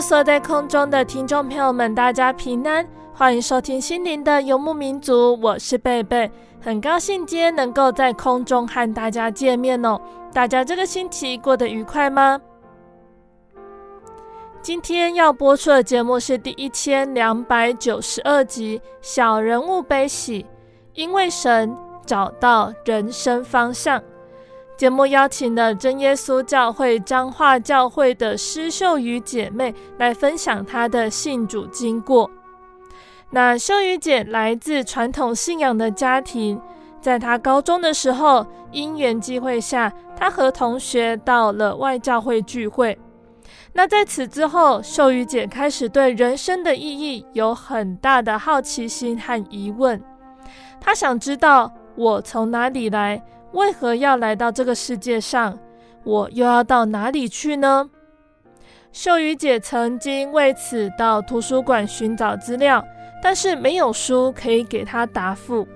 坐在空中的听众朋友们，大家平安，欢迎收听心灵的游牧民族，我是贝贝，很高兴今天能够在空中和大家见面哦。大家这个星期过得愉快吗？今天要播出的节目是第一千两百九十二集《小人物悲喜》，因为神找到人生方向。节目邀请了真耶稣教会彰化教会的施秀瑜姐妹来分享她的信主经过。那秀瑜姐来自传统信仰的家庭，在她高中的时候，因缘际会下，她和同学到了外教会聚会。那在此之后，秀瑜姐开始对人生的意义有很大的好奇心和疑问。她想知道我从哪里来。为何要来到这个世界上？我又要到哪里去呢？秀瑜姐曾经为此到图书馆寻找资料，但是没有书可以给她答复。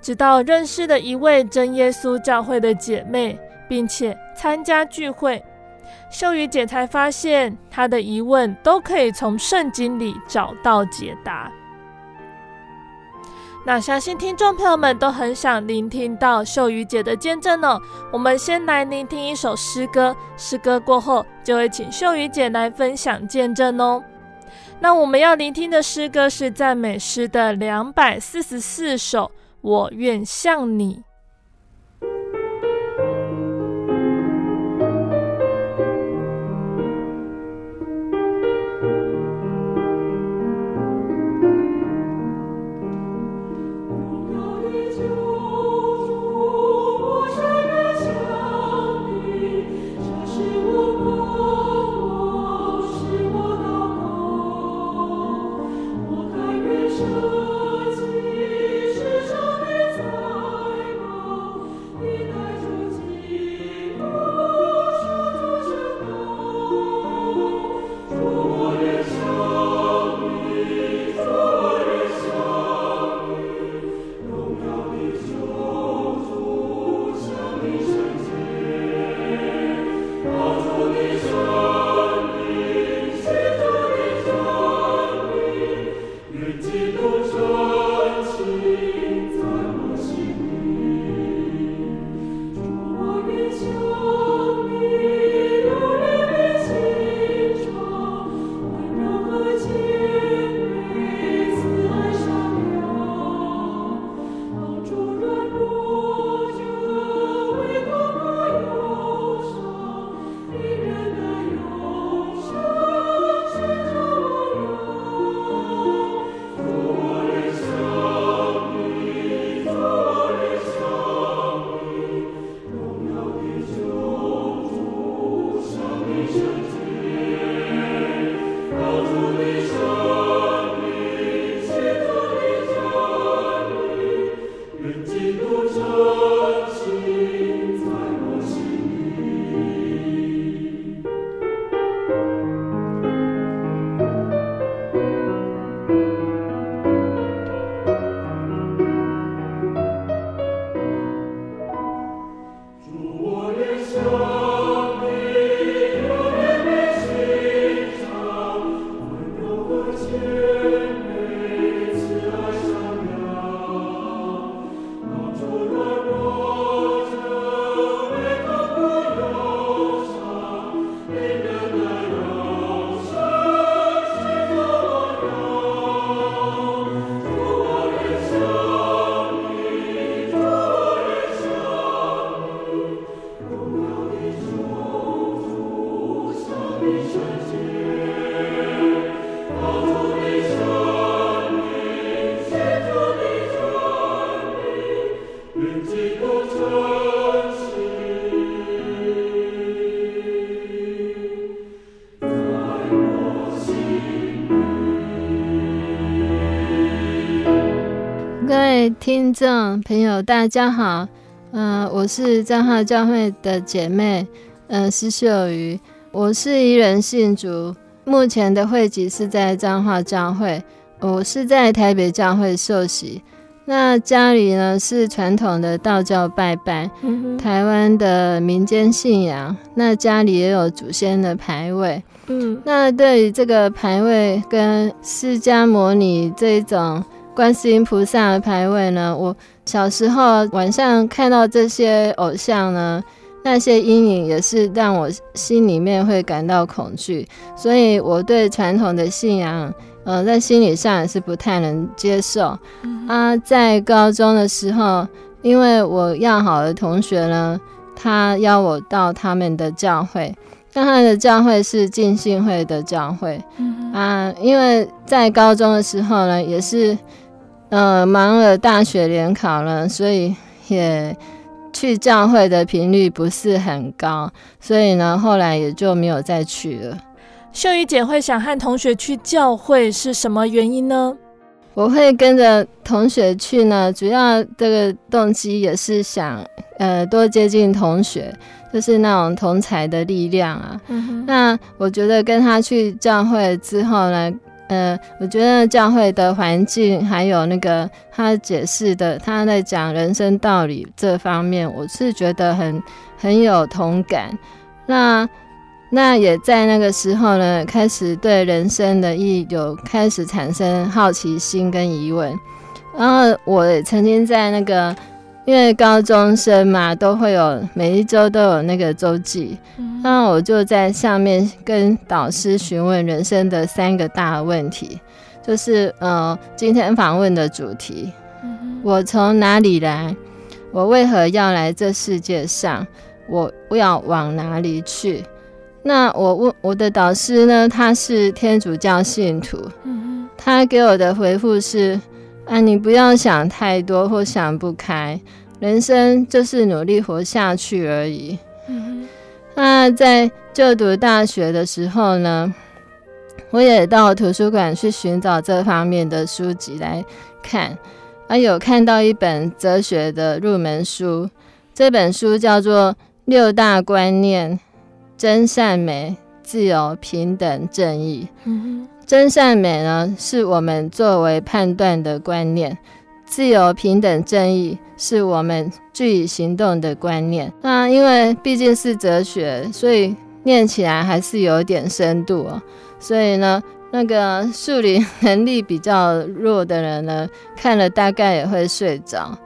直到认识了一位真耶稣教会的姐妹，并且参加聚会，秀瑜姐才发现她的疑问都可以从圣经里找到解答。那相信听众朋友们都很想聆听到秀瑜姐的见证哦。我们先来聆听一首诗歌，诗歌过后就会请秀瑜姐来分享见证哦。那我们要聆听的诗歌是赞美诗的两百四十四首，《我愿向你》。Alleluia. 众朋友，大家好，嗯、呃，我是彰化教会的姐妹，嗯、呃，施秀瑜，我是一人信主，目前的会籍是在彰化教会，我是在台北教会受洗，那家里呢是传统的道教拜拜，嗯、台湾的民间信仰，那家里也有祖先的牌位，嗯，那对于这个牌位跟释迦牟尼这一种。观世音菩萨的牌位呢？我小时候晚上看到这些偶像呢，那些阴影也是让我心里面会感到恐惧，所以我对传统的信仰，呃，在心理上也是不太能接受。嗯、啊，在高中的时候，因为我要好的同学呢，他邀我到他们的教会，但他的教会是浸信会的教会。嗯、啊，因为在高中的时候呢，也是。呃，忙了大学联考了，所以也去教会的频率不是很高，所以呢，后来也就没有再去了。秀瑜姐会想和同学去教会是什么原因呢？我会跟着同学去呢，主要这个动机也是想呃多接近同学，就是那种同才的力量啊。嗯。那我觉得跟他去教会之后呢。呃，我觉得教会的环境，还有那个他解释的，他在讲人生道理这方面，我是觉得很很有同感。那那也在那个时候呢，开始对人生的意义有开始产生好奇心跟疑问。然后我也曾经在那个。因为高中生嘛，都会有每一周都有那个周记，嗯，那我就在上面跟导师询问人生的三个大问题，就是呃，今天访问的主题，嗯，我从哪里来？我为何要来这世界上？我要往哪里去？那我问我的导师呢，他是天主教信徒，嗯，他给我的回复是。啊，你不要想太多或想不开，人生就是努力活下去而已。嗯，那在就读大学的时候呢，我也到图书馆去寻找这方面的书籍来看，啊，有看到一本哲学的入门书，这本书叫做《六大观念：真善美、自由、平等、正义》。嗯真善美呢，是我们作为判断的观念；自由、平等、正义，是我们据以行动的观念。那因为毕竟是哲学，所以念起来还是有点深度哦。所以呢，那个数理能力比较弱的人呢，看了大概也会睡着。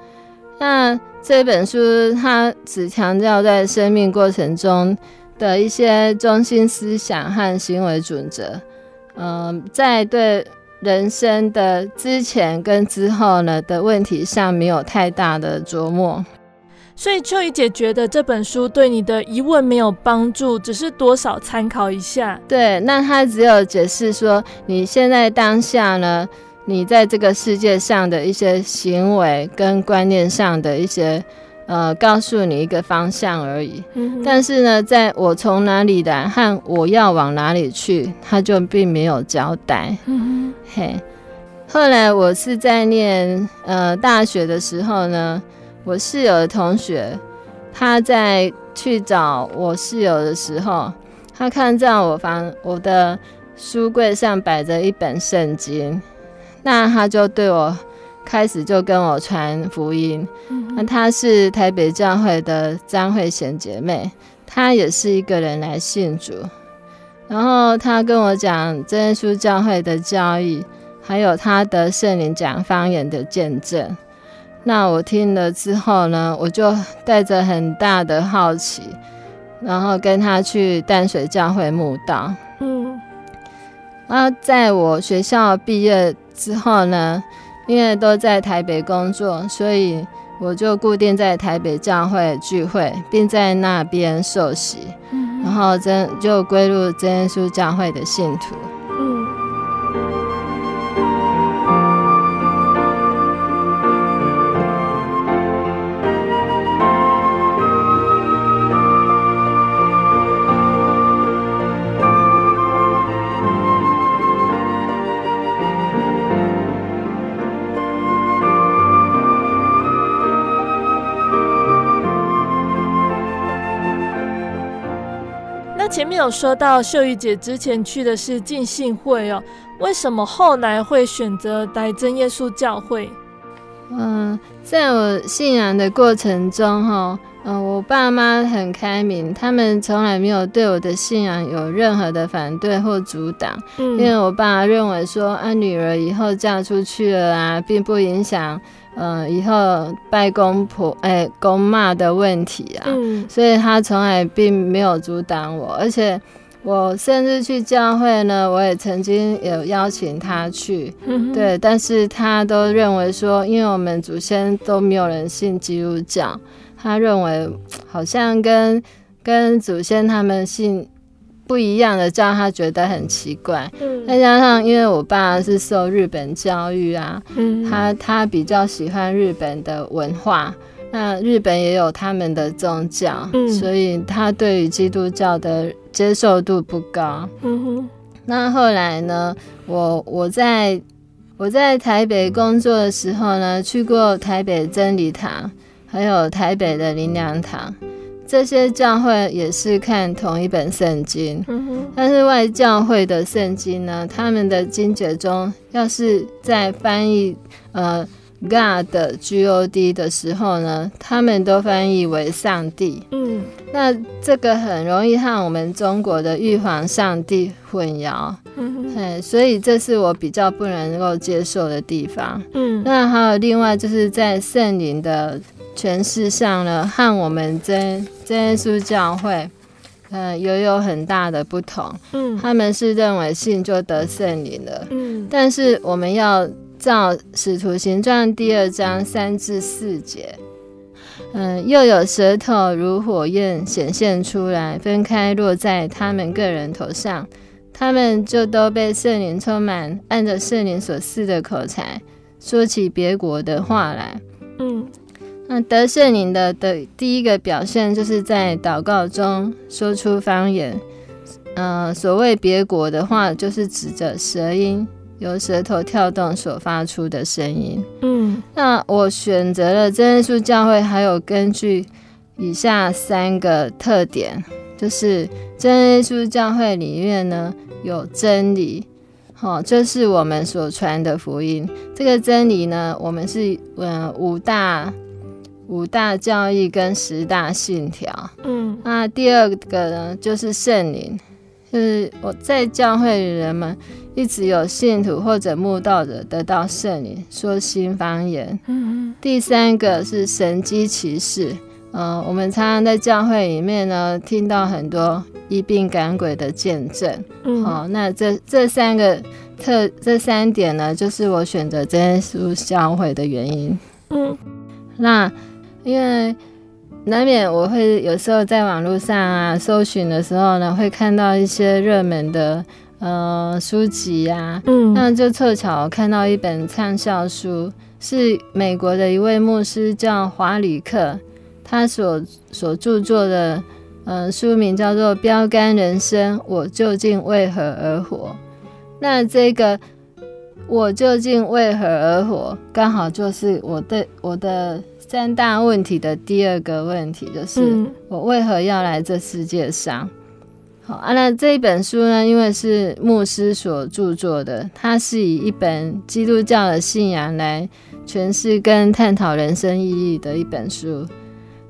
那这本书它只强调在生命过程中的一些中心思想和行为准则。嗯、在对人生的之前跟之后呢的问题上没有太大的琢磨，所以秋怡姐觉得这本书对你的疑问没有帮助，只是多少参考一下。对，那他只有解释说你现在当下呢，你在这个世界上的一些行为跟观念上的一些。呃，告诉你一个方向而已。嗯、但是呢，在我从哪里来和我要往哪里去，他就并没有交代。嗯、嘿，后来我是在念呃大学的时候呢，我室友的同学他在去找我室友的时候，他看到我房我的书柜上摆着一本圣经，那他就对我。开始就跟我传福音，那她是台北教会的张慧贤姐妹，她也是一个人来信主，然后她跟我讲真耶稣教会的教义，还有她的圣灵讲方言的见证。那我听了之后呢，我就带着很大的好奇，然后跟她去淡水教会墓道。嗯，啊，在我学校毕业之后呢。因为都在台北工作，所以我就固定在台北教会聚会，并在那边受洗，嗯、然后真就归入真耶稣教会的信徒。嗯。前面有说到秀玉姐之前去的是浸信会哦，为什么后来会选择来真耶稣教会？嗯，在我信仰的过程中，哈，嗯，我爸妈很开明，他们从来没有对我的信仰有任何的反对或阻挡。嗯，因为我爸认为说，啊，女儿以后嫁出去了啊，并不影响，呃，以后拜公婆，哎，公妈的问题啊。嗯，所以他从来并没有阻挡我，而且。我甚至去教会呢，我也曾经有邀请他去，嗯、对，但是他都认为说，因为我们祖先都没有人信基督教，他认为 好像跟跟祖先他们信不一样的教，他觉得很奇怪。嗯、再加上因为我爸是受日本教育啊，嗯、他他比较喜欢日本的文化。那日本也有他们的宗教，嗯、所以他对于基督教的接受度不高。嗯哼。那后来呢，我我在我在台北工作的时候呢，去过台北真理堂，还有台北的灵粮堂，这些教会也是看同一本圣经。嗯。但是外教会的圣经呢，他们的经节中要是在翻译呃。God G O D 的时候呢，他们都翻译为上帝。嗯，那这个很容易和我们中国的玉皇上帝混淆。嗯哼，所以这是我比较不能够接受的地方。嗯，那还有另外就是在圣灵的诠释上呢，和我们真真耶稣教会，呃，也有很大的不同。嗯，他们是认为信就得圣灵了。嗯，但是我们要。照《使徒行传》第二章三至四节，嗯，又有舌头如火焰显现出来，分开落在他们个人头上，他们就都被圣灵充满，按着圣灵所赐的口才，说起别国的话来。嗯，那得圣灵的的第一个表现，就是在祷告中说出方言。嗯，所谓别国的话，就是指着舌音。由舌头跳动所发出的声音。嗯，那我选择了真耶稣教会，还有根据以下三个特点，就是真耶稣教会里面呢有真理，好，这是我们所传的福音。这个真理呢，我们是嗯五大五大教义跟十大信条。嗯，那第二个呢，就是圣灵，就是我在教会里人们。一直有信徒或者慕道者得到圣灵，说新方言。嗯嗯，第三个是神迹奇事。嗯、呃，我们常常在教会里面呢，听到很多医病赶鬼的见证。嗯，好、哦，那这这三个特这三点呢，就是我选择真耶稣教会的原因。嗯，那因为难免我会有时候在网络上啊搜寻的时候呢，会看到一些热门的。呃，书籍呀、啊，嗯，那就凑巧看到一本畅销书，是美国的一位牧师叫华里克，他所所著作的，呃，书名叫做《标杆人生：我究竟为何而活》。那这个我究竟为何而活，刚好就是我对我的三大问题的第二个问题，就是我为何要来这世界上。好啊，那这一本书呢，因为是牧师所著作的，它是以一本基督教的信仰来诠释跟探讨人生意义的一本书。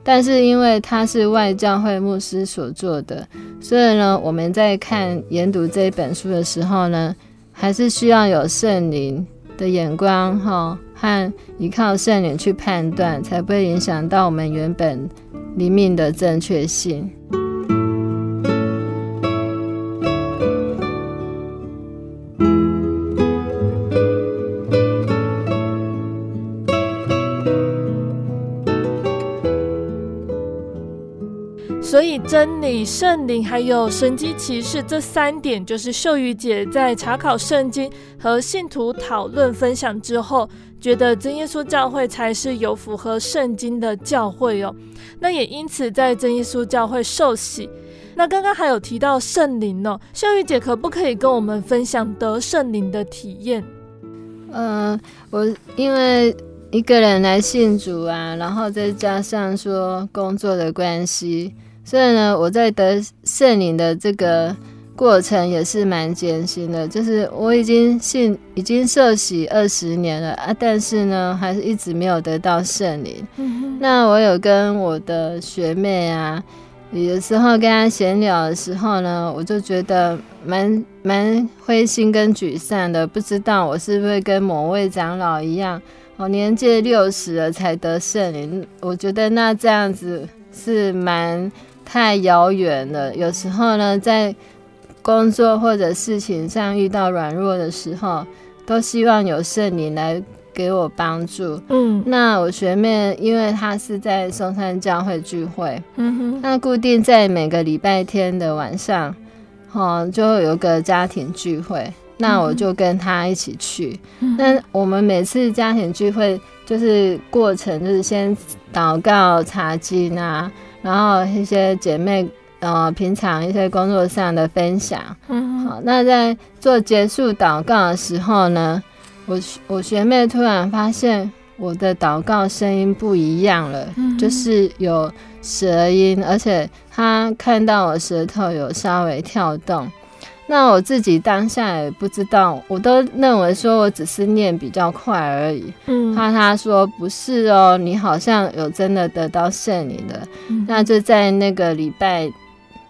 但是因为它是外教会牧师所做的，所以呢，我们在看研读这一本书的时候呢，还是需要有圣灵的眼光哈，和依靠圣灵去判断，才不会影响到我们原本灵命的正确性。所以真理、圣灵还有神迹奇事这三点，就是秀玉姐在查考圣经和信徒讨论分享之后，觉得真耶稣教会才是有符合圣经的教会哦。那也因此在真耶稣教会受洗。那刚刚还有提到圣灵哦，秀玉姐可不可以跟我们分享得圣灵的体验？嗯、我因为一个人来信主啊，然后再加上说工作的关系。所以呢，我在得圣灵的这个过程也是蛮艰辛的。就是我已经信，已经受洗二十年了啊，但是呢，还是一直没有得到圣灵。嗯。那我有跟我的学妹啊，有时候跟她闲聊的时候呢，我就觉得蛮蛮灰心跟沮丧的，不知道我是不是跟某位长老一样，我年届六十了才得圣灵。我觉得那这样子是蛮。太遥远了。有时候呢，在工作或者事情上遇到软弱的时候，都希望有圣灵来给我帮助。嗯，那我学妹，因为她是在松山教会聚会，嗯哼，那固定在每个礼拜天的晚上，哦，就有个家庭聚会，那我就跟她一起去。嗯、那我们每次家庭聚会，就是过程就是先祷告、查经啊。然后一些姐妹，呃，平常一些工作上的分享，嗯，好，那在做结束祷告的时候呢，我我学妹突然发现我的祷告声音不一样了，嗯，就是有舌音，而且她看到我舌头有稍微跳动。那我自己当下也不知道，我都认为说我只是念比较快而已。嗯，怕他说不是哦，你好像有真的得到圣灵的。嗯，那就在那个礼拜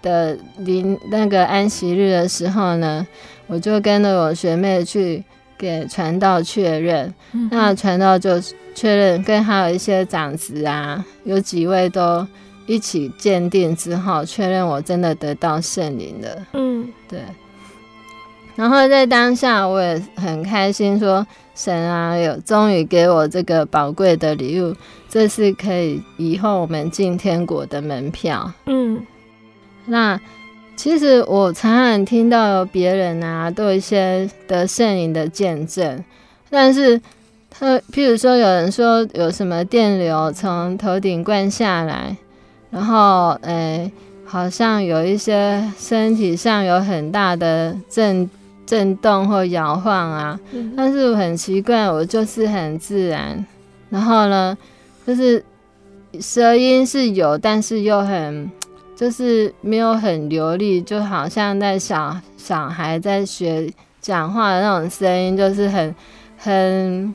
的临那个安息日的时候呢，我就跟着我学妹去给传道确认。嗯，那传道就确认，跟还有一些长子啊，有几位都一起鉴定之后，确认我真的得到圣灵了。嗯，对。然后在当下，我也很开心，说神啊，有终于给我这个宝贵的礼物，这是可以以后我们进天国的门票。嗯，那其实我常常听到有别人啊，都有一些得圣灵的见证，但是他譬如说有人说有什么电流从头顶灌下来，然后诶，好像有一些身体上有很大的震。震动或摇晃啊，但是很奇怪，我就是很自然。然后呢，就是舌音是有，但是又很，就是没有很流利，就好像在小小孩在学讲话的那种声音，就是很很，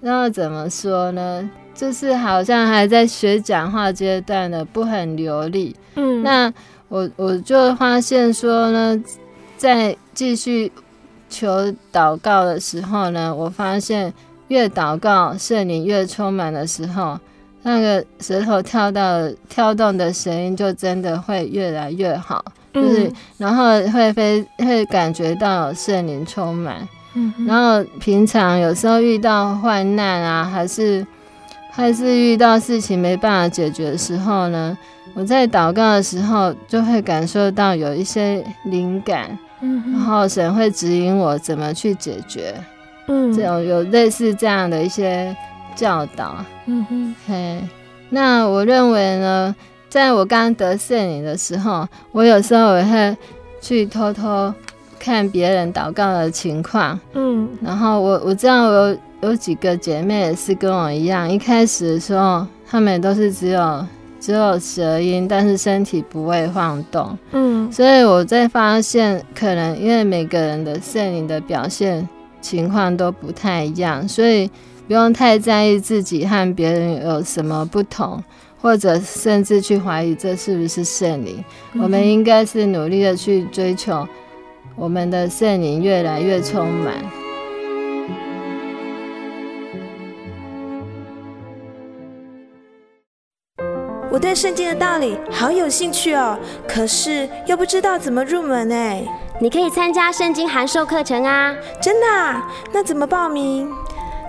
然后怎么说呢？就是好像还在学讲话阶段的，不很流利。嗯，那我我就发现说呢。在继续求祷告的时候呢，我发现越祷告圣灵越充满的时候，那个舌头跳到跳动的声音就真的会越来越好，就是、嗯、然后会非会感觉到有圣灵充满，嗯、然后平常有时候遇到患难啊，还是还是遇到事情没办法解决的时候呢，我在祷告的时候就会感受到有一些灵感。然后神会指引我怎么去解决，嗯，这种有类似这样的一些教导，嗯哼，嘿，那我认为呢，在我刚得圣灵的时候，我有时候也会去偷偷看别人祷告的情况，嗯，然后我我知道我有有几个姐妹也是跟我一样，一开始的时候，她们都是只有。只有舌音，但是身体不会晃动。嗯，所以我在发现，可能因为每个人的圣灵的表现情况都不太一样，所以不用太在意自己和别人有什么不同，或者甚至去怀疑这是不是圣灵。嗯。我们应该是努力的去追求我们的圣灵越来越充满。我对圣经的道理好有兴趣哦，可是又不知道怎么入门哎。你可以参加圣经函授课程啊！真的啊？那怎么报名？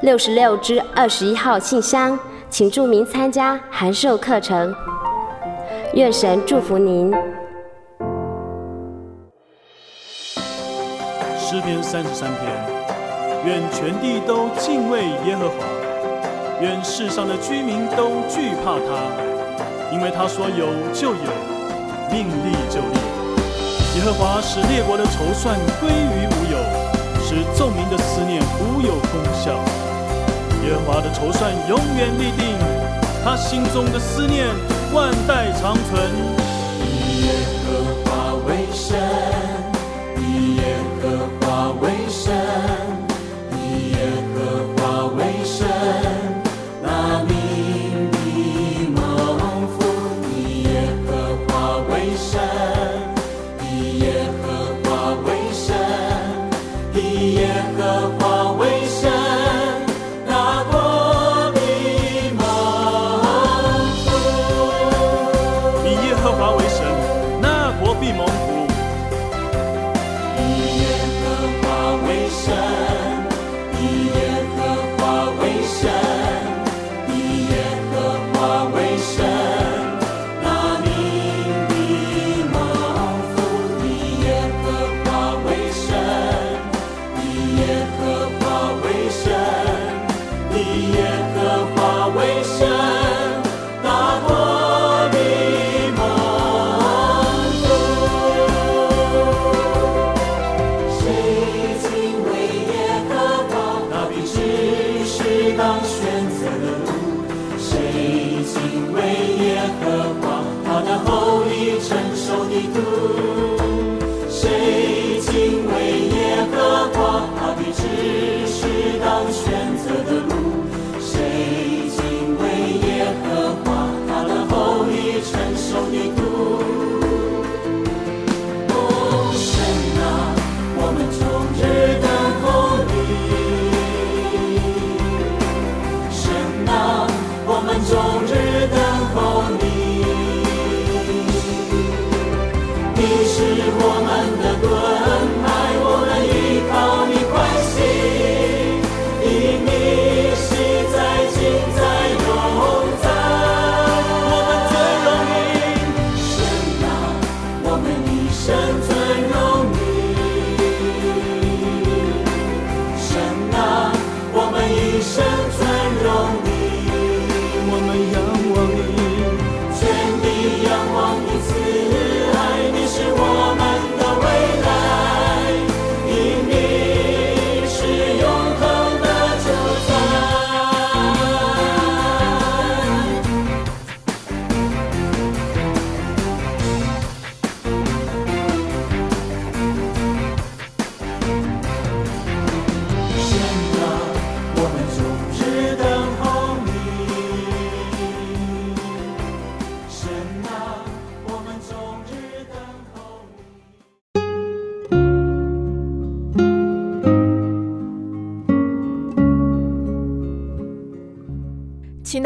六十六之二十一号信箱，请注明参加函授课程。愿神祝福您。诗篇三十三篇，愿全地都敬畏耶和华，愿世上的居民都惧怕他，因为他说有就有，命立就立。耶和华使列国的筹算归于无有。使众民的思念无有功效。耶和华的筹算永远立定，他心中的思念万代长存。以耶和华为神，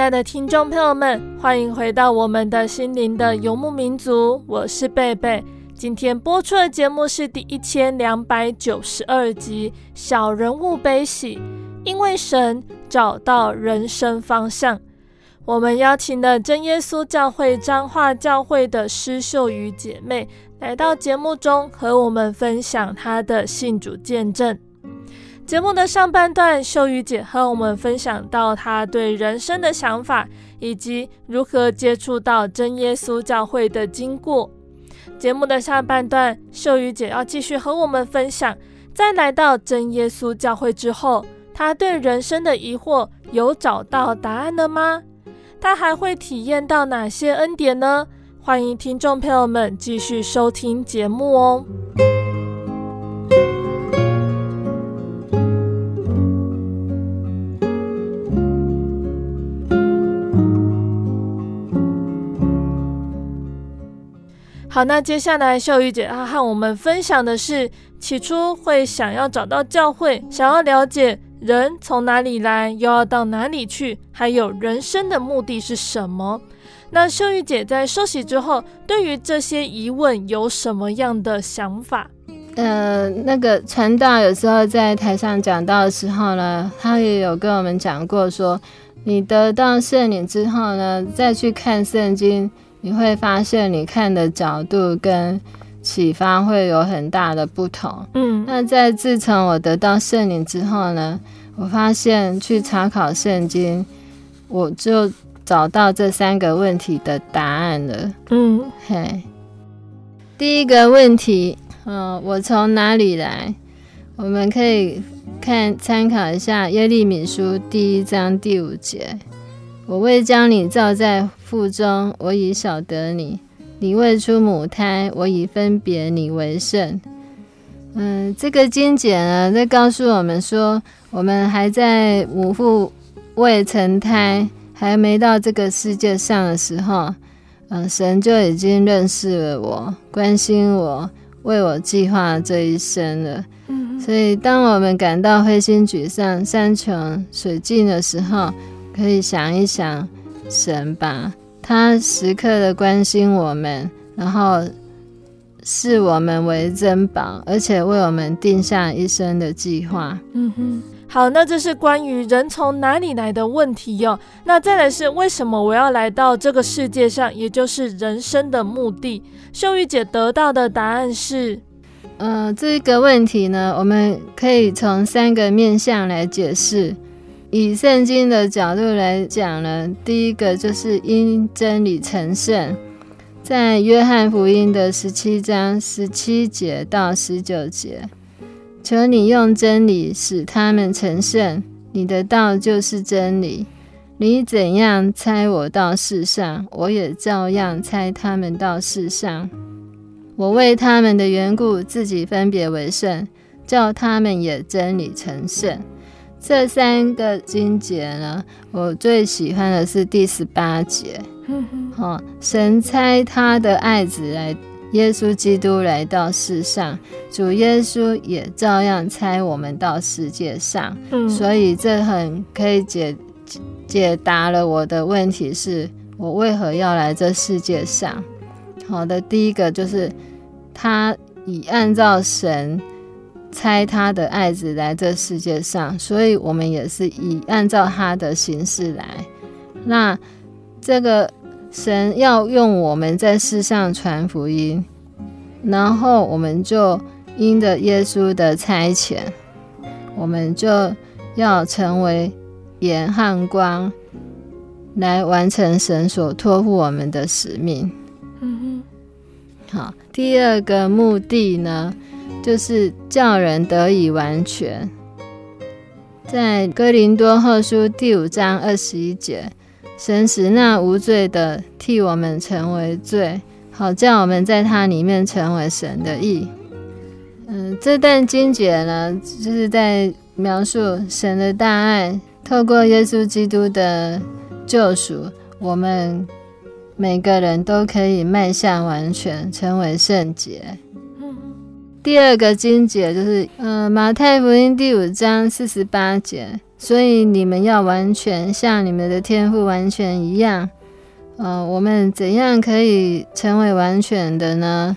亲爱的听众朋友们，欢迎回到我们的心灵的游牧民族，我是贝贝。今天播出的节目是第一千两百九十二集《小人物悲喜》，因为神找到人生方向。我们邀请了真耶稣教会彰化教会的施秀瑜姐妹来到节目中，和我们分享她的信主见证。节目的上半段，秀瑜姐和我们分享到她对人生的想法，以及如何接触到真耶稣教会的经过。节目的下半段，秀瑜姐要继续和我们分享，在来到真耶稣教会之后，她对人生的疑惑有找到答案了吗？她还会体验到哪些恩典呢？欢迎听众朋友们继续收听节目哦。好，那接下来秀玉姐要和我们分享的是，起初会想要找到教会，想要了解人从哪里来，又要到哪里去，还有人生的目的是什么。那秀玉姐在受洗之后，对于这些疑问有什么样的想法？呃，那个传道有时候在台上讲到的时候呢，他也有跟我们讲过说，你得到圣灵之后呢，再去看圣经。你会发现，你看的角度跟启发会有很大的不同。嗯，那在自从我得到圣灵之后呢，我发现去查考圣经，我就找到这三个问题的答案了。嗯，嘿，第一个问题，嗯、呃，我从哪里来？我们可以看参考一下耶利米书第一章第五节：我未将你造在腹中，我已晓得你；你未出母胎，我已分别你为圣。嗯，这个经节呢，在告诉我们说，我们还在母腹未成胎，还没到这个世界上的时候，嗯，神就已经认识了我，关心我，为我计划这一生了。所以，当我们感到灰心沮丧、山穷水尽的时候，可以想一想神吧，他时刻的关心我们，然后视我们为珍宝，而且为我们定下一生的计划。嗯哼，好，那这是关于人从哪里来的问题哟。那再来是为什么我要来到这个世界上，也就是人生的目的。秀玉姐得到的答案是。呃，这个问题呢，我们可以从三个面向来解释。以圣经的角度来讲呢，第一个就是因真理成圣，在约翰福音的十七章十七节到十九节，求你用真理使他们成圣，你的道就是真理。你怎样差我到世上，我也照样差他们到世上。我为他们的缘故，自己分别为圣，叫他们也真理成圣。这三个经节呢，我最喜欢的是第十八节。好、哦，神差他的爱子来，耶稣基督来到世上，主耶稣也照样差我们到世界上。嗯、所以这很可以解解答了我的问题：是我为何要来这世界上？好的，第一个就是他已按照神差他的爱子来这世界上，所以我们也是以按照他的形式来。那这个神要用我们在世上传福音，然后我们就因着耶稣的差遣，我们就要成为盐和光，来完成神所托付我们的使命。嗯哼好，第二个目的呢，就是叫人得以完全。在哥林多后书第五章二十一节，神使那无罪的替我们成为罪，好叫我们在他里面成为神的义。嗯，这段经节呢，就是在描述神的大爱，透过耶稣基督的救赎，我们。每个人都可以迈向完全，成为圣洁。第二个经节就是，呃，马太福音第五章四十八节，所以你们要完全，像你们的天父完全一样。呃，我们怎样可以成为完全的呢？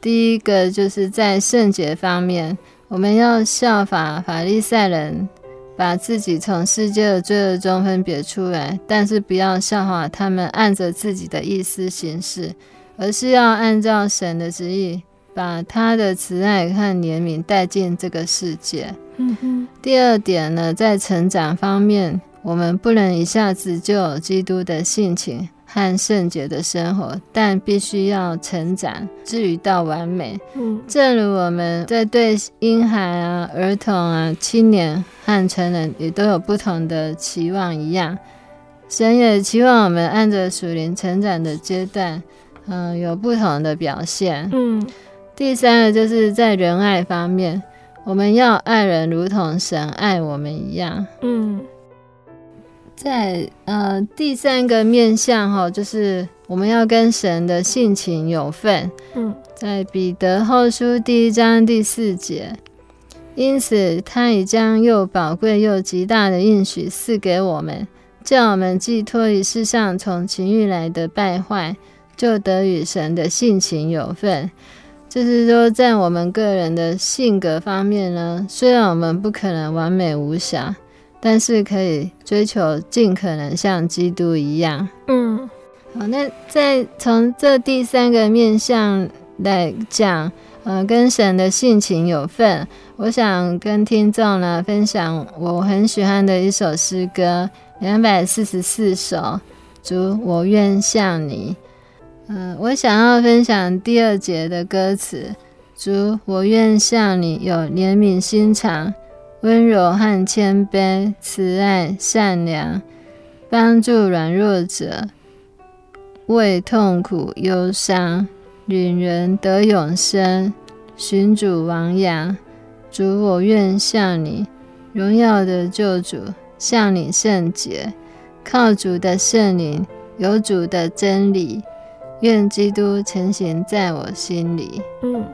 第一个就是在圣洁方面，我们要效法法利赛人。把自己从世界的罪恶中分别出来，但是不要效法他们按着自己的意思行事，而是要按照神的旨意，把他的慈爱和怜悯带进这个世界。嗯哼。第二点呢，在成长方面，我们不能一下子就有基督的性情。和圣洁的生活，但必须要成长，至于到完美。嗯，正如我们在对婴孩啊、儿童啊、青年和成人也都有不同的期望一样，神也期望我们按着属灵成长的阶段，嗯、呃，有不同的表现。嗯，第三个就是在仁爱方面，我们要爱人如同神爱我们一样。嗯。在呃第三个面向哈，就是我们要跟神的性情有份。嗯，在彼得后书第一章第四节，因此他已将又宝贵又极大的应许赐给我们，叫我们既脱离世上从情欲来的败坏，就得与神的性情有份。就是说，在我们个人的性格方面呢，虽然我们不可能完美无瑕。但是可以追求尽可能像基督一样。嗯，好，那再从这第三个面向来讲，呃，跟神的性情有份。我想跟听众呢分享我很喜欢的一首诗歌，两百四十四首。主，我愿像你。嗯、我想要分享第二节的歌词。主，我愿向你有怜悯心肠，温柔和谦卑，慈爱善良，帮助软弱者，为痛苦忧伤，领人得永生，寻主亡羊。主，我愿像你，荣耀的救主，向你圣洁。靠主的圣灵，有主的真理，愿基督承行在我心里。嗯。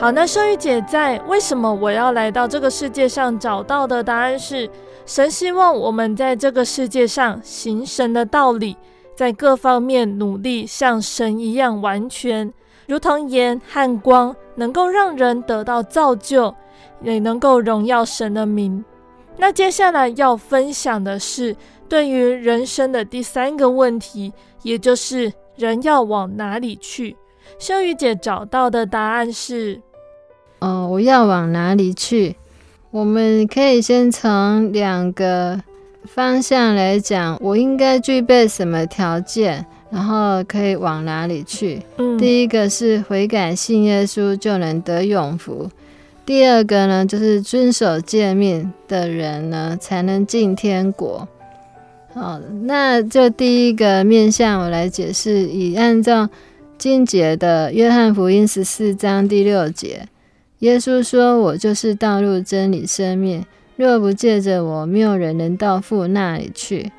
好，那秀玉姐在为什么我要来到这个世界上找到的答案是，神希望我们在这个世界上行神的道理，在各方面努力像神一样完全，如同盐和光，能够让人得到造就，也能够荣耀神的名。那接下来要分享的是对于人生的第三个问题，也就是人要往哪里去？秀玉姐找到的答案是。哦，我要往哪里去？我们可以先从两个方向来讲，我应该具备什么条件，然后可以往哪里去。嗯，第一个是悔改信耶稣就能得永福，第二个呢，就是遵守诫命的人呢才能进天国。好，那就第一个面向我来解释，以按照经节的约翰福音十四章第六节。耶稣说：“我就是道路、真理、生命。若不借着我，没有人能到父那里去。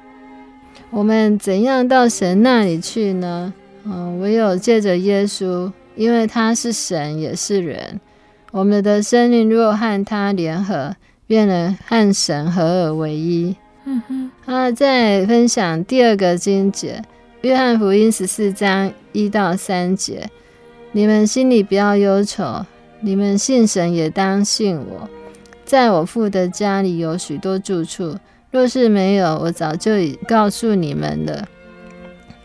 我们怎样到神那里去呢？嗯，唯有借着耶稣，因为他是神，也是人。我们的生命若和他联合，便能和神合而为一。”嗯哼。啊，再分享第二个经节：约翰福音十四章一到三节。你们心里不要忧愁。你们信神也当信我，在我父的家里有许多住处。若是没有，我早就已告诉你们了。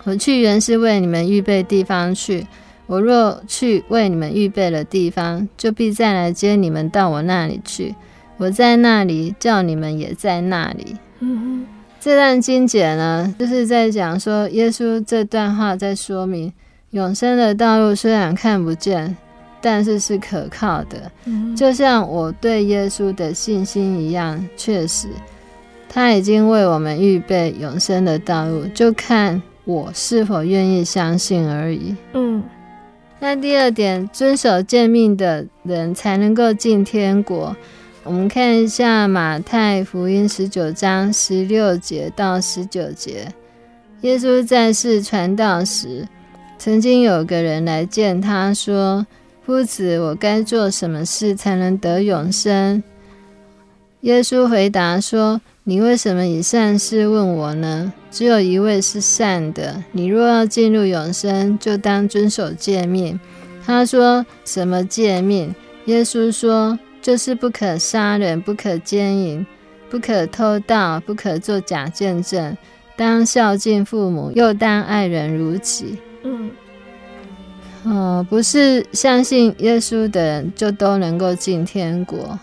我去原是为你们预备地方去。我若去为你们预备了地方，就必再来接你们到我那里去。我在那里，叫你们也在那里。嗯，这段经节呢，就是在讲说，耶稣这段话在说明永生的道路虽然看不见。但是是可靠的，就像我对耶稣的信心一样，确实，他已经为我们预备永生的道路，就看我是否愿意相信而已。嗯，那第二点，遵守诫命的人才能够进天国。我们看一下马太福音十九章十六节到十九节，耶稣在世传道时，曾经有个人来见他说。夫子，我该做什么事才能得永生？耶稣回答说：“你为什么以善事问我呢？只有一位是善的。你若要进入永生，就当遵守诫命。”他说：“什么诫命？”耶稣说：“就是不可杀人，不可奸淫，不可偷盗，不可作假见证，当孝敬父母，又当爱人如己。”嗯。哦，不是相信耶稣的人就都能够进天国，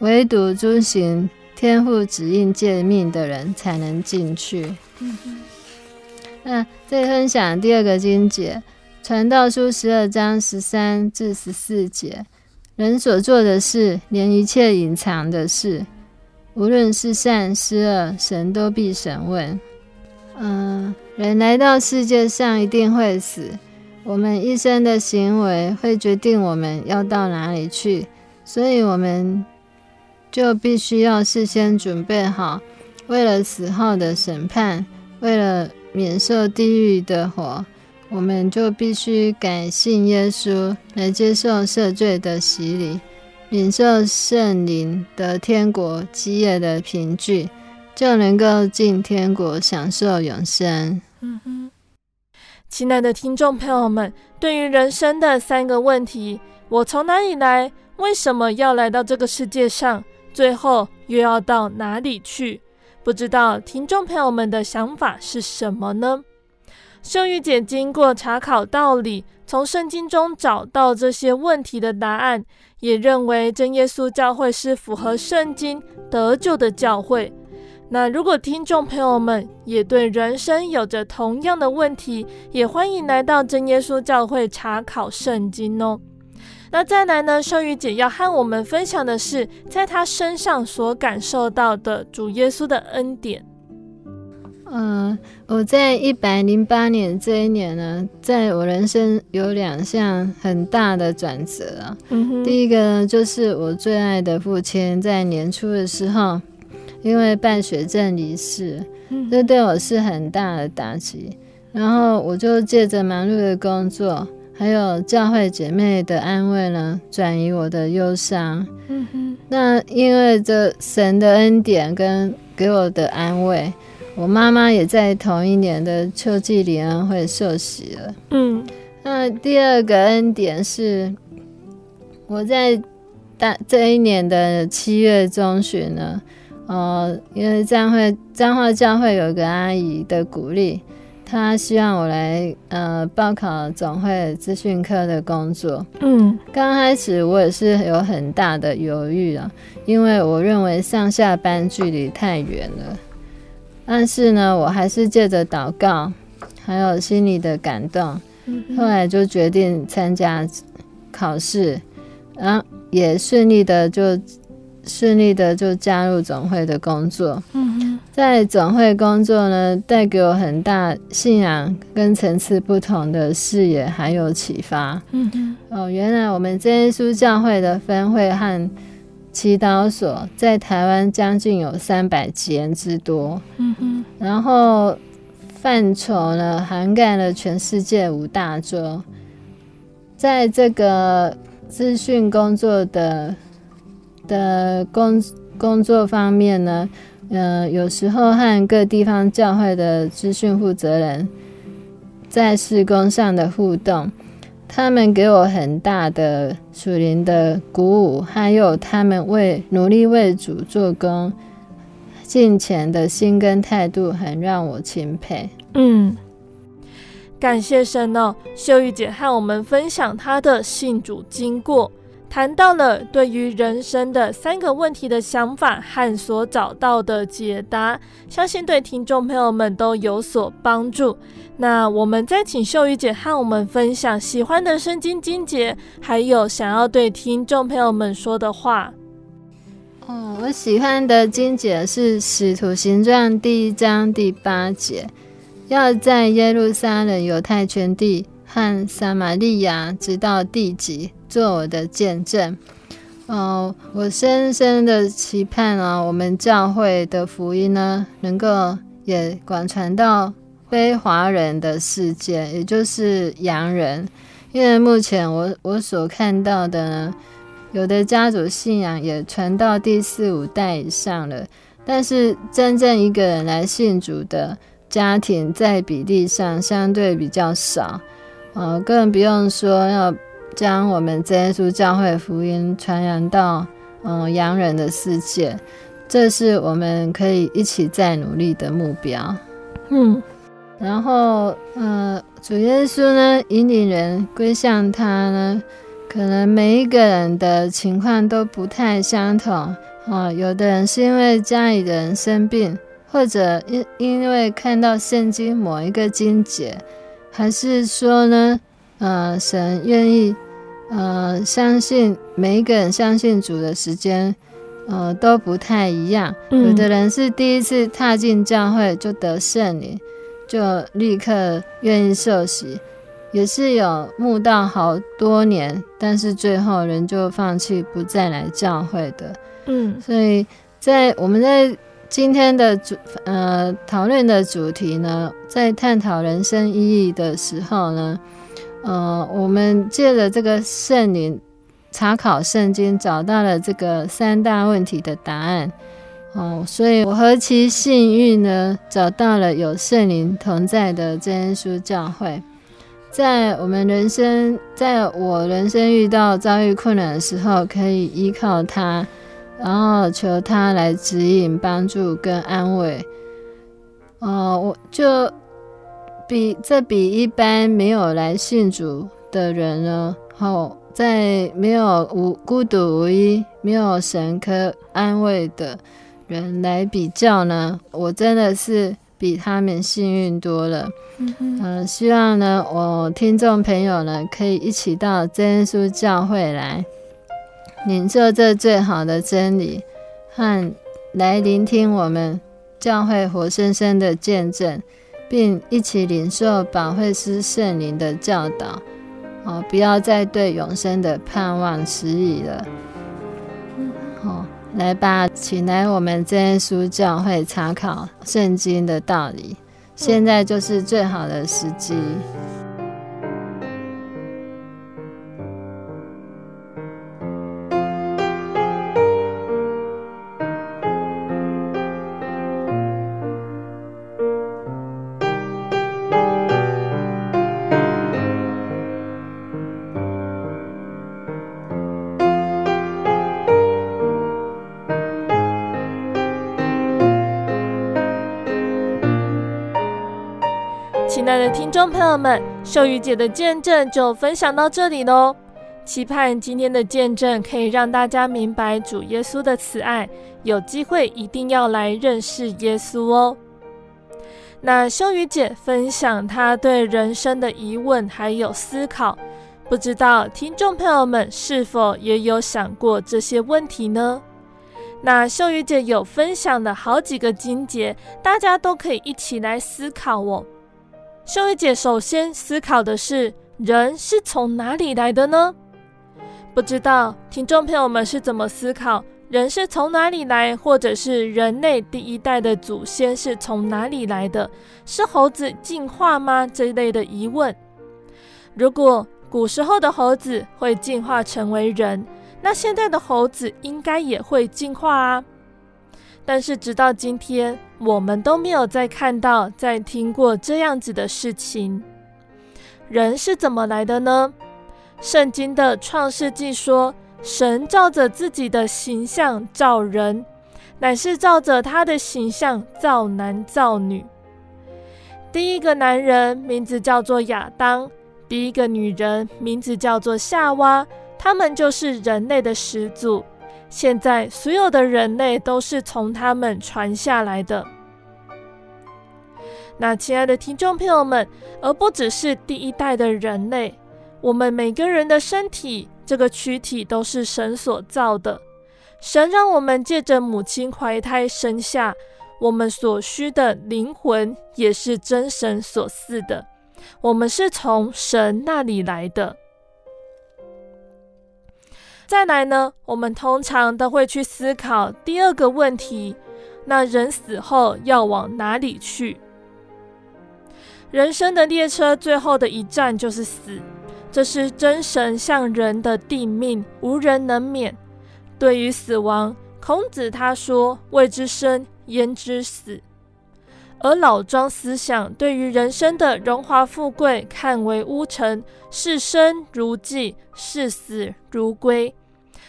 唯独遵行天父指引诫命的人才能进去。那再分享第二个经节，传道书十二章十三至十四节，人所做的事，连一切隐藏的事，无论是善是恶，神都必审问。嗯，人来到世界上一定会死。我们一生的行为会决定我们要到哪里去，所以我们就必须要事先准备好，为了死后的审判，为了免受地狱的火，我们就必须改信耶稣，来接受赦罪的洗礼，免受圣灵得天国基业的凭据，就能够进天国享受永生。嗯哼，亲爱的听众朋友们，对于人生的三个问题：我从哪里来？为什么要来到这个世界上？最后又要到哪里去？不知道听众朋友们的想法是什么呢？秀玉姐经过查考道理，从圣经中找到这些问题的答案，也认为真耶稣教会是符合圣经得救的教会。那如果听众朋友们也对人生有着同样的问题，也欢迎来到真耶稣教会查考圣经哦。那再来呢，秀宇姐要和我们分享的是，在她身上所感受到的主耶稣的恩典。嗯、呃，我在一百零八年这一年呢，在我人生有两项很大的转折啊。嗯哼。第一个呢，就是我最爱的父亲在年初的时候，因为办学证离世，这对我是很大的打击。然后我就借着忙碌的工作。还有教会姐妹的安慰呢，转移我的忧伤。嗯哼。那因为这神的恩典跟给我的安慰，我妈妈也在同一年的秋季联恩会受洗了。嗯。那第二个恩典是，我在大这一年的七月中旬呢，呃，因为彰会彰化教会有个阿姨的鼓励。她希望我来呃报考总会资讯科的工作。嗯，刚开始我也是有很大的犹豫啊，因为我认为上下班距离太远了。但是呢，我还是借着祷告，还有心里的感动，后来就决定参加考试，然后也顺利的就。顺利的就加入总会的工作。嗯，在总会工作呢，带给我很大信仰跟层次不同的视野，还有启发。嗯哦，原来我们真耶稣教会的分会和祈祷所在台湾将近有三百间之多。嗯哼，然后范畴呢，涵盖了全世界五大洲，在这个资讯工作的。的工工作方面呢，呃，有时候和各地方教会的资讯负责人在事工上的互动，他们给我很大的属灵的鼓舞，还有他们为努力为主做工尽前的心跟态度，很让我钦佩。嗯，感谢神哦，秀玉姐和我们分享她的信主经过。谈到了对于人生的三个问题的想法和所找到的解答，相信对听众朋友们都有所帮助。那我们再请秀玉姐和我们分享喜欢的圣经经节，还有想要对听众朋友们说的话。哦，我喜欢的经节是《使徒行传》第一章第八节，要在耶路撒冷、犹太全地和撒玛利亚直到地极。做我的见证，嗯，我深深的期盼啊，我们教会的福音呢，能够也广传到非华人的世界，也就是洋人。因为目前我我所看到的呢，有的家族信仰也传到第四五代以上了，但是真正一个人来信主的家庭，在比例上相对比较少，呃，更不用说要。将我们真耶稣教会福音传扬到嗯洋人的世界，这是我们可以一起再努力的目标。嗯，然后呃，主耶稣呢引领人归向他呢，可能每一个人的情况都不太相同啊、呃。有的人是因为家里的人生病，或者因因为看到圣经某一个经节，还是说呢，呃，神愿意。呃，相信每一个人相信主的时间，呃，都不太一样。有的人是第一次踏进教会就得圣灵，就立刻愿意受洗；也是有慕道好多年，但是最后人就放弃不再来教会的。嗯，所以在我们在今天的主呃讨论的主题呢，在探讨人生意义的时候呢。呃，我们借着这个圣灵查考圣经，找到了这个三大问题的答案。哦，所以我何其幸运呢，找到了有圣灵同在的真耶稣教会。在我们人生，在我人生遇到遭遇困难的时候，可以依靠他，然后求他来指引、帮助跟安慰。哦，我就比这比一般没有来信主的人呢，哦，在没有无孤独无依、没有神可安慰的人来比较呢，我真的是比他们幸运多了。嗯、呃、希望呢，我听众朋友呢，可以一起到真耶稣教会来领受这最好的真理，和来聆听我们教会活生生的见证，并一起领受保惠师圣灵的教导。哦，不要再对永生的盼望迟疑了。好、哦，来吧，请来我们真耶稣教会查考圣经的道理。现在就是最好的时机。听众朋友们，秀玉姐的见证就分享到这里喽。期盼今天的见证可以让大家明白主耶稣的慈爱，有机会一定要来认识耶稣哦。那秀玉姐分享她对人生的疑问还有思考，不知道听众朋友们是否也有想过这些问题呢？那秀玉姐有分享的好几个经节，大家都可以一起来思考哦。秀玉姐首先思考的是，人是从哪里来的呢？不知道听众朋友们是怎么思考，人是从哪里来，或者是人类第一代的祖先是从哪里来的？是猴子进化吗？这一类的疑问。如果古时候的猴子会进化成为人，那现在的猴子应该也会进化啊。但是直到今天，我们都没有再看到、再听过这样子的事情。人是怎么来的呢？圣经的创世纪说，神照着自己的形象造人，乃是照着他的形象造男造女。第一个男人名字叫做亚当，第一个女人名字叫做夏娃，他们就是人类的始祖。现在所有的人类都是从他们传下来的。那亲爱的听众朋友们，而不只是第一代的人类，我们每个人的身体，这个躯体都是神所造的。神让我们借着母亲怀胎生下，我们所需的灵魂也是真神所赐的。我们是从神那里来的。再来呢，我们通常都会去思考第二个问题：那人死后要往哪里去？人生的列车最后的一站就是死，这是真神向人的定命，无人能免。对于死亡，孔子他说：“未知生，焉知死？”而老庄思想对于人生的荣华富贵看为乌尘，视生如寄，视死如归。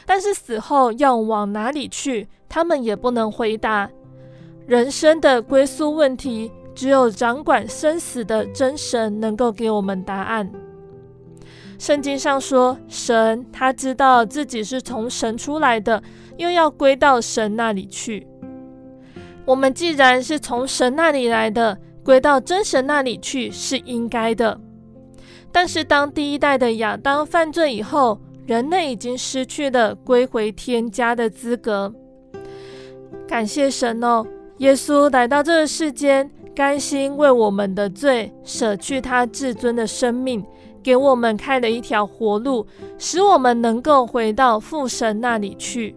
但是死后要往哪里去，他们也不能回答。人生的归宿问题，只有掌管生死的真神能够给我们答案。圣经上说，神他知道自己是从神出来的，又要归到神那里去。我们既然是从神那里来的，归到真神那里去是应该的。但是当第一代的亚当犯罪以后，人类已经失去了归回天家的资格。感谢神哦，耶稣来到这个世间，甘心为我们的罪舍去他至尊的生命，给我们开了一条活路，使我们能够回到父神那里去。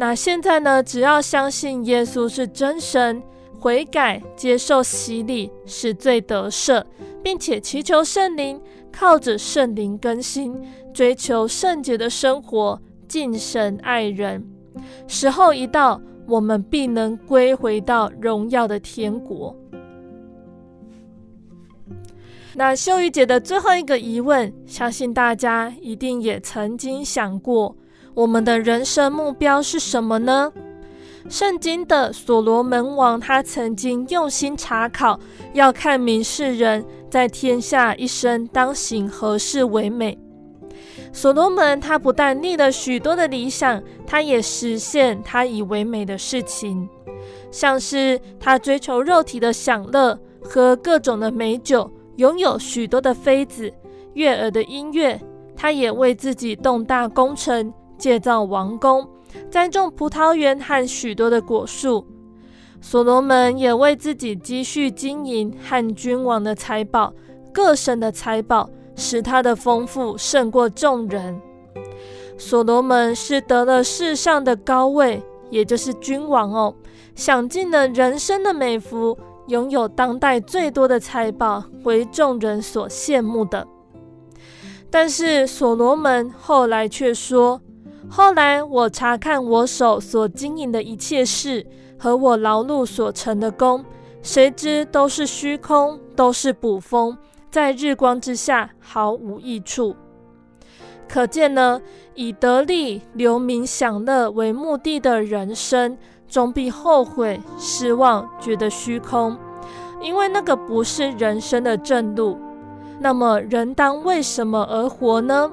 那现在呢，只要相信耶稣是真神，悔改接受洗礼，使罪得赦，并且祈求圣灵，靠着圣灵更新，追求圣洁的生活，敬神爱人。时候一到，我们必能归回到荣耀的天国。那秀玉姐的最后一个疑问，相信大家一定也曾经想过，我们的人生目标是什么呢？圣经的所罗门王，他曾经用心查考，要看明世人在天下一生当行何事为美。所罗门他不但立了许多的理想，他也实现他以为美的事情，像是他追求肉体的享乐，喝各种的美酒。拥有许多的妃子、悦耳的音乐，他也为自己动大工程，建造王宫，栽种葡萄园和许多的果树。所罗门也为自己积蓄金银和君王的财宝，各省的财宝，使他的丰富胜过众人。所罗门是得了世上的高位，也就是君王哦，享尽了人生的美福。拥有当代最多的财宝，为众人所羡慕的。但是所罗门后来却说：“后来我查看我手所经营的一切事和我劳碌所成的功，谁知都是虚空，都是捕风，在日光之下毫无益处。”可见呢，以得利、留名、享乐为目的的人生。终必后悔、失望，觉得虚空，因为那个不是人生的正路。那么，人当为什么而活呢？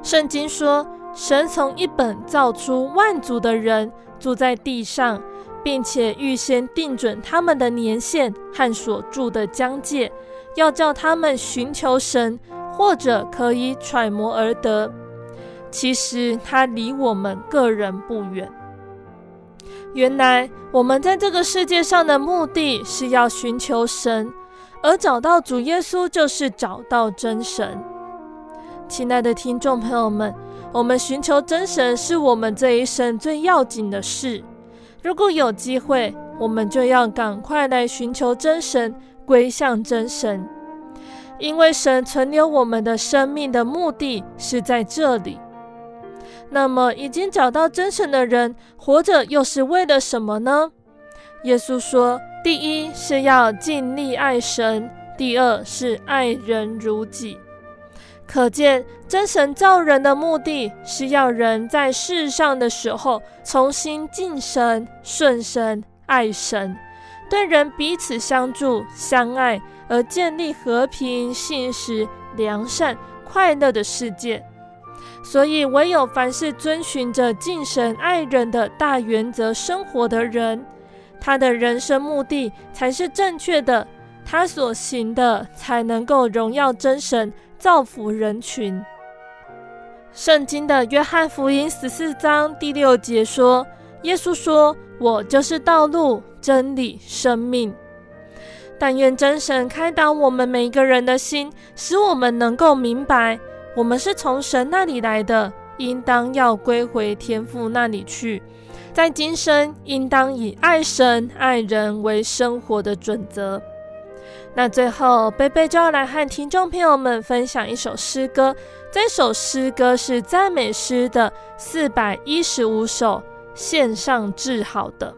圣经说，神从一本造出万族的人，住在地上，并且预先定准他们的年限和所住的疆界，要叫他们寻求神，或者可以揣摩而得。其实，他离我们个人不远。原来我们在这个世界上的目的是要寻求神，而找到主耶稣就是找到真神。亲爱的听众朋友们，我们寻求真神是我们这一生最要紧的事。如果有机会，我们就要赶快来寻求真神，归向真神，因为神存留我们的生命的目的是在这里。那么，已经找到真神的人，活着又是为了什么呢？耶稣说：第一是要尽力爱神，第二是爱人如己。可见，真神造人的目的是要人在世上的时候，重新敬神、顺神、爱神，对人彼此相助、相爱，而建立和平、信实、良善、快乐的世界。所以，唯有凡是遵循着敬神爱人的大原则生活的人，他的人生目的才是正确的，他所行的才能够荣耀真神，造福人群。圣经的约翰福音十四章第六节说：“耶稣说，我就是道路、真理、生命。”但愿真神开导我们每一个人的心，使我们能够明白。我们是从神那里来的，应当要归回天父那里去。在今生，应当以爱神爱人为生活的准则。那最后，贝贝就要来和听众朋友们分享一首诗歌。这首诗歌是赞美诗的四百一十五首，献上制好的。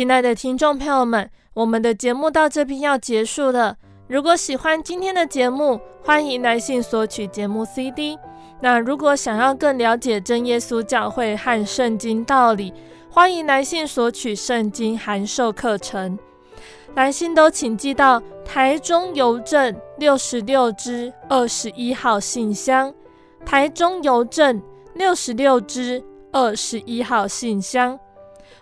亲爱的听众朋友们，我们的节目到这边要结束了。如果喜欢今天的节目，欢迎来信索取节目 CD。那如果想要更了解真耶稣教会和圣经道理，欢迎来信索取圣经函授课程。来信都请寄到台中邮政六十六支二十一号信箱，台中邮政六十六支二十一号信箱，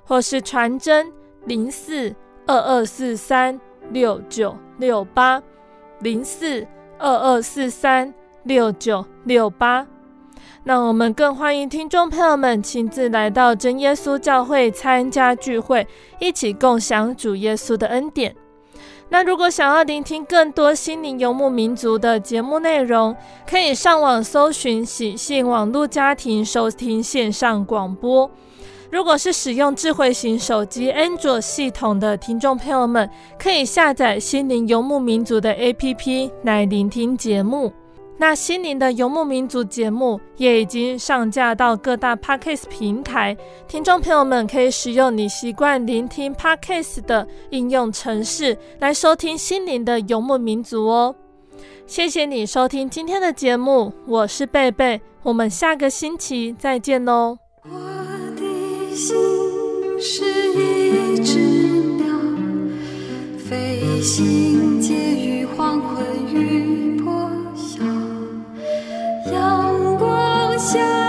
或是传真。零四二二四三六九六八，零四二二四三六九六八。那我们更欢迎听众朋友们亲自来到真耶稣教会参加聚会，一起共享主耶稣的恩典。那如果想要聆听更多心灵游牧民族的节目内容，可以上网搜寻喜信网络家庭收听线上广播。如果是使用智慧型手机安卓系统的听众朋友们，可以下载心灵游牧民族的 APP 来聆听节目。那心灵的游牧民族节目也已经上架到各大 Podcast 平台，听众朋友们可以使用你习惯聆听 Podcast 的应用程式来收听心灵的游牧民族哦。谢谢你收听今天的节目，我是贝贝，我们下个星期再见喽。心是一只鸟，飞行介于黄昏与破晓，阳光下。